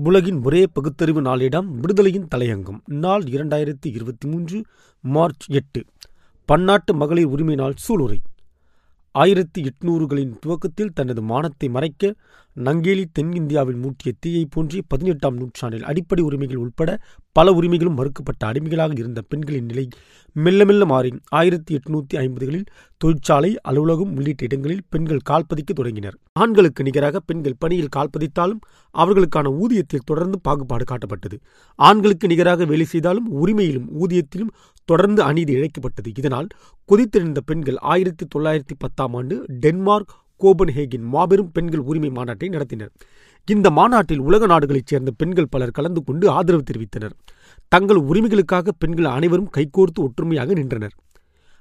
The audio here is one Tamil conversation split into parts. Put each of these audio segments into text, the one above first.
உலகின் ஒரே பகுத்தறிவு நாளிடம் விடுதலையின் தலையங்கம். நாள் இரண்டாயிரத்தி இருபத்தி மூன்று மார்ச் எட்டு. பன்னாட்டு மகளிர் உரிமை நாள் சூளுரை. ஆயிரத்தி எட்நூறுகளின் துவக்கத்தில் தனது மானத்தை மறைக்க நங்கேலி தென்னிந்தியாவில் மூட்டிய தீயை போன்றி பதினெட்டாம் நூற்றாண்டில் அடிப்படை உரிமைகள் உட்பட பல உரிமைகளும் மறுக்கப்பட்ட அடிமைகளாக இருந்த பெண்களின் நிலை மெல்ல மெல்ல மாறி ஆயிரத்தி எட்நூத்தி ஐம்பதுகளில் தொழிற்சாலை அலுவலகம் உள்ளிட்ட இடங்களில் பெண்கள் கால்பதிக்க தொடங்கினர். ஆண்களுக்கு நிகராக பெண்கள் பணியில் கால்பதித்தாலும் அவர்களுக்கான ஊதியத்தில் தொடர்ந்து பாகுபாடு காட்டப்பட்டது. ஆண்களுக்கு நிகராக வேலை செய்தாலும் உரிமையிலும் ஊதியத்திலும் தொடர்ந்து அநீதி இழைக்கப்பட்டது. இதனால் கொதித்தெழுந்த பெண்கள் ஆயிரத்தி தொள்ளாயிரத்தி பத்தாம் ஆண்டு டென்மார்க் கோபன்ஹேகின் மாபெரும் பெண்கள் உரிமை மாநாட்டை நடத்தினர். இந்த மாநாட்டில் உலக நாடுகளைச் சேர்ந்த பெண்கள் பலர் கலந்து கொண்டு ஆதரவு தெரிவித்தனர். தங்கள் உரிமைகளுக்காக பெண்கள் அனைவரும் கைகோர்த்து ஒற்றுமையாக நின்றனர்.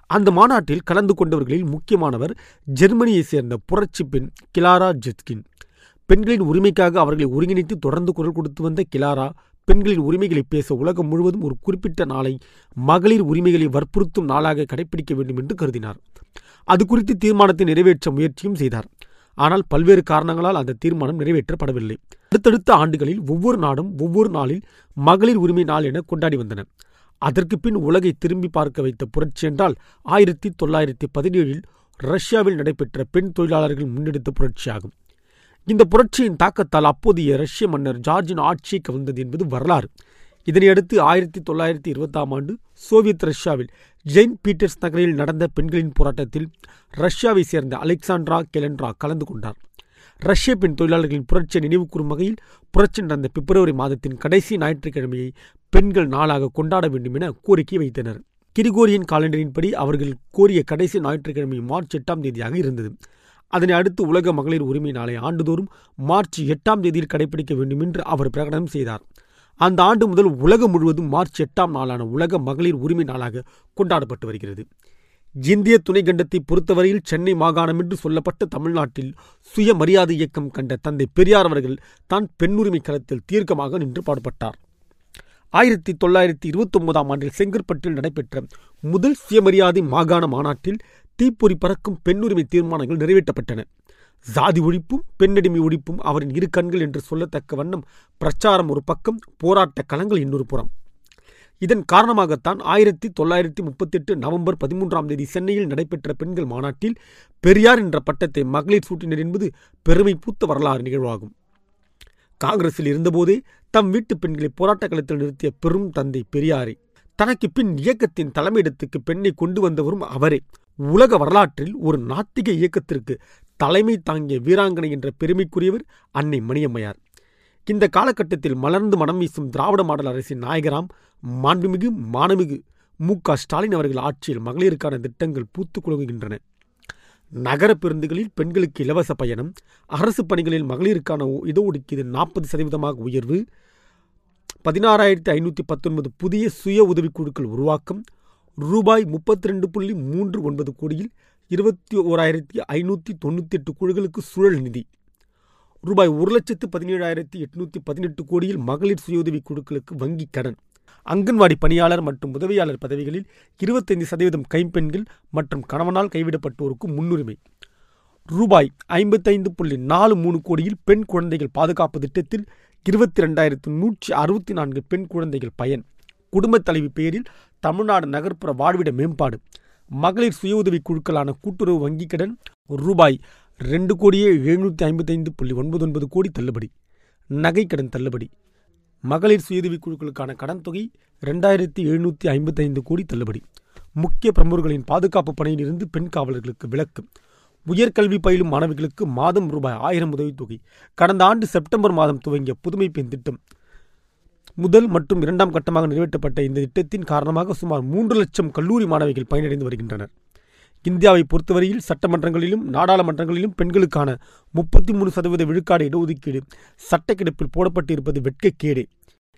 அந்த மாநாட்டில் கலந்து கொண்டவர்களில் முக்கியமானவர் ஜெர்மனியைச் சேர்ந்த புரட்சி பெண் கிலாரா ஜெத்கின் பெண்களின் உரிமைக்காக அவர்களை ஒருங்கிணைத்து தொடர்ந்து குரல் கொடுத்து வந்த கிலாரா பெண்களின் உரிமைகளை பேச உலகம் முழுவதும் ஒரு குறிப்பிட்ட நாளை மகளிர் உரிமைகளை வற்புறுத்தும் நாளாக கடைபிடிக்க வேண்டும் என்று கருதினார். அது குறித்து தீர்மானத்தை நிறைவேற்ற முயற்சியும் செய்தார். ஆனால் பல்வேறு காரணங்களால் அந்த தீர்மானம் நிறைவேற்றப்படவில்லை. அடுத்தடுத்த ஆண்டுகளில் ஒவ்வொரு நாடும் ஒவ்வொரு நாளில் மகளிர் உரிமை நாள் என கொண்டாடி வந்தன. அதற்கு பின் உலகை திரும்பி பார்க்க வைத்த புரட்சி என்றால் ஆயிரத்தி தொள்ளாயிரத்தி பதினேழில் ரஷ்யாவில் நடைபெற்ற பெண் தொழிலாளர்கள் முன்னெடுத்த புரட்சியாகும். இந்த புரட்சியின் தாக்கத்தால் அப்போதைய ரஷ்ய மன்னர் ஜார்ஜின் ஆட்சிக்கு கவிழ்ந்தது என்பது வரலாறு. இதனையடுத்து ஆயிரத்தி தொள்ளாயிரத்தி இருபத்தாம் ஆண்டு சோவியத் ரஷ்யாவில் ஜெயின் பீட்டர்ஸ் நகரில் நடந்த பெண்களின் போராட்டத்தில் ரஷ்யாவை சேர்ந்த அலெக்சாண்ட்ரா கெலண்ட்ரா கலந்து கொண்டார். ரஷ்ய பெண் தொழிலாளர்களின் புரட்சியை நினைவுகூரும் வகையில் புரட்சி நடந்த பிப்ரவரி மாதத்தின் கடைசி ஞாயிற்றுக்கிழமையை பெண்கள் நாளாக கொண்டாட வேண்டும் என கோரிக்கை வைத்தனர். கிரிகோரியன் காலண்டரின்படி அவர்கள் கோரிய கடைசி ஞாயிற்றுக்கிழமை மார்ச் எட்டாம் தேதியாக இருந்தது. அதனை அடுத்து உலக மகளிர் உரிமை நாளை ஆண்டுதோறும் மார்ச் எட்டாம் தேதியில் கடைபிடிக்க வேண்டும் என்று அவர் பிரகடனம் செய்தார். அந்த ஆண்டு முதல் உலகம் முழுவதும் மார்ச் எட்டாம் நாளான உலக மகளிர் உரிமை நாளாக கொண்டாடப்பட்டு வருகிறது. இந்திய துணைக்கண்டத்தை பொறுத்தவரையில் சென்னை மாகாணம் என்று சொல்லப்பட்ட தமிழ்நாட்டில் சுயமரியாதை இயக்கம் கண்ட தந்தை பெரியார் அவர்கள் தான் பெண்ணுரிமை களத்தில் தீர்க்கமாக நின்று பாடுபட்டார். ஆயிரத்தி தொள்ளாயிரத்தி இருபத்தி ஒன்பதாம் ஆண்டில் செங்கற்பட்டில் நடைபெற்ற முதல் சுயமரியாதை மாகாண மாநாட்டில் தீப்பொறி பறக்கும் பெண்ணுரிமை தீர்மானங்கள் நிறைவேற்றப்பட்டன. சாதி ஒழிப்பும் பெண்ணடிமை ஒழிப்பும் அவரின் இரு கண்கள் என்று சொல்லத்தக்க வண்ணம் பிரச்சாரம் ஒரு பக்கம் போராட்ட களங்கள் இன்னொரு புறம். இதன் காரணமாகத்தான் ஆயிரத்தி தொள்ளாயிரத்தி முப்பத்தெட்டு நவம்பர் பதிமூன்றாம் தேதி சென்னையில் நடைபெற்ற பெண்கள் மாநாட்டில் பெரியார் என்ற பட்டத்தை மகளிர் சூட்டினர் என்பது பெருமை பூத்த வரலாறு நிகழ்வாகும். காங்கிரஸில் இருந்தபோதே தம் வீட்டு பெண்களை போராட்ட களத்தில் நிறுத்திய பெரும் தந்தை பெரியாரே தனக்கு பின் இயக்கத்தின் தலைமையிடத்துக்கு பெண்ணை கொண்டு வந்தவரும் அவரே. உலக வரலாற்றில் ஒரு நாத்திக இயக்கத்திற்கு தலைமை தாங்கிய வீராங்கனை என்ற பெருமைக்குரியவர் அன்னை மணியம்மையார். இந்த காலகட்டத்தில் மலர்ந்து மனம் வீசும் திராவிட மாடல் அரசின் நாயகராம் மாண்புமிகு மானமிகு மு க ஸ்டாலின் அவர்கள் ஆட்சியில் மகளிருக்கான திட்டங்கள் பூத்து குலுங்குகின்றன. நகர பேருந்துகளில் பெண்களுக்கு இலவச பயணம் அரசு பணிகளில் மகளிருக்கான இடஒதுக்கீடு நாற்பது சதவீதமாக உயர்வு பதினாறாயிரத்தி ஐநூற்றி பத்தொன்பது புதிய சுய உதவிக்குழுக்கள் உருவாக்கம் ரூபாய் முப்பத்தி ரெண்டு புள்ளி மூன்று ஒன்பது கோடியில் இருபத்தி ஓராயிரத்தி ஐநூற்றி தொண்ணூற்றி எட்டு குழுக்களுக்கு சுழல் நிதி. ரூபாய் ஒரு லட்சத்து பதினேழாயிரத்தி எட்நூற்றி பதினெட்டு கோடியில் மகளிர் சுயஉதவி குழுக்களுக்கு வங்கி கடன். அங்கன்வாடி பணியாளர் மற்றும் உதவியாளர் பதவிகளில் இருபத்தைந்து சதவீதம் கைம்பெண்கள் மற்றும் கணவனால் கைவிடப்பட்டோருக்கு முன்னுரிமை. ரூபாய் ஐம்பத்தைந்து புள்ளி நாலு மூணு கோடியில் பெண் குழந்தைகள் பாதுகாப்பு திட்டத்தில் இருபத்தி ரெண்டாயிரத்து நூற்றி அறுபத்தி நான்கு பெண் குழந்தைகள் பயன். குடும்பத் தலைவி பெயரில் தமிழ்நாடு நகர்ப்புற வாழ்விட மேம்பாடு. மகளிர் சுய உதவி குழுக்களான கூட்டுறவு வங்கிக் கடன் ரூபாய் ரெண்டு கோடியே எழுநூற்றி ஐம்பத்தைந்து புள்ளி ஒன்பது ஒன்பது கோடி தள்ளுபடி. நகைக்கடன் தள்ளுபடி. மகளிர் சுயதவி குழுக்களுக்கான கடன் தொகை ரெண்டாயிரத்தி எழுநூற்றி ஐம்பத்தைந்து கோடி தள்ளுபடி. முக்கிய பிரமுகர்களின் பாதுகாப்பு பணியில் இருந்து பெண் காவலர்களுக்கு விலக்கு. உயர்கல்வி பயிலும் மாணவிகளுக்கு மாதம் ரூபாய் ஆயிரம் உதவித்தொகை கடந்த ஆண்டு செப்டம்பர் மாதம் துவங்கிய புதுமை பெண் திட்டம் முதல் மற்றும் இரண்டாம் கட்டமாக நிறைவேற்றப்பட்ட இந்த திட்டத்தின் காரணமாக சுமார் மூன்று லட்சம் கல்லூரி மாணவிகள் பயனடைந்து வருகின்றனர். இந்தியாவை பொறுத்தவரையில் சட்டமன்றங்களிலும் நாடாளுமன்றங்களிலும் பெண்களுக்கான முப்பத்தி மூணு சதவீத விழுக்காடு இடஒதுக்கீடு சட்டக்கிடப்பில் போடப்பட்டிருப்பது வெட்கக்கேடு.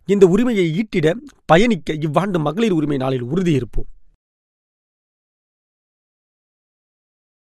இந்த உரிமையை ஈட்டிட பயணிக்க இவ்வாண்டு மகளிர் உரிமை நாளில் உறுதியேற்போம்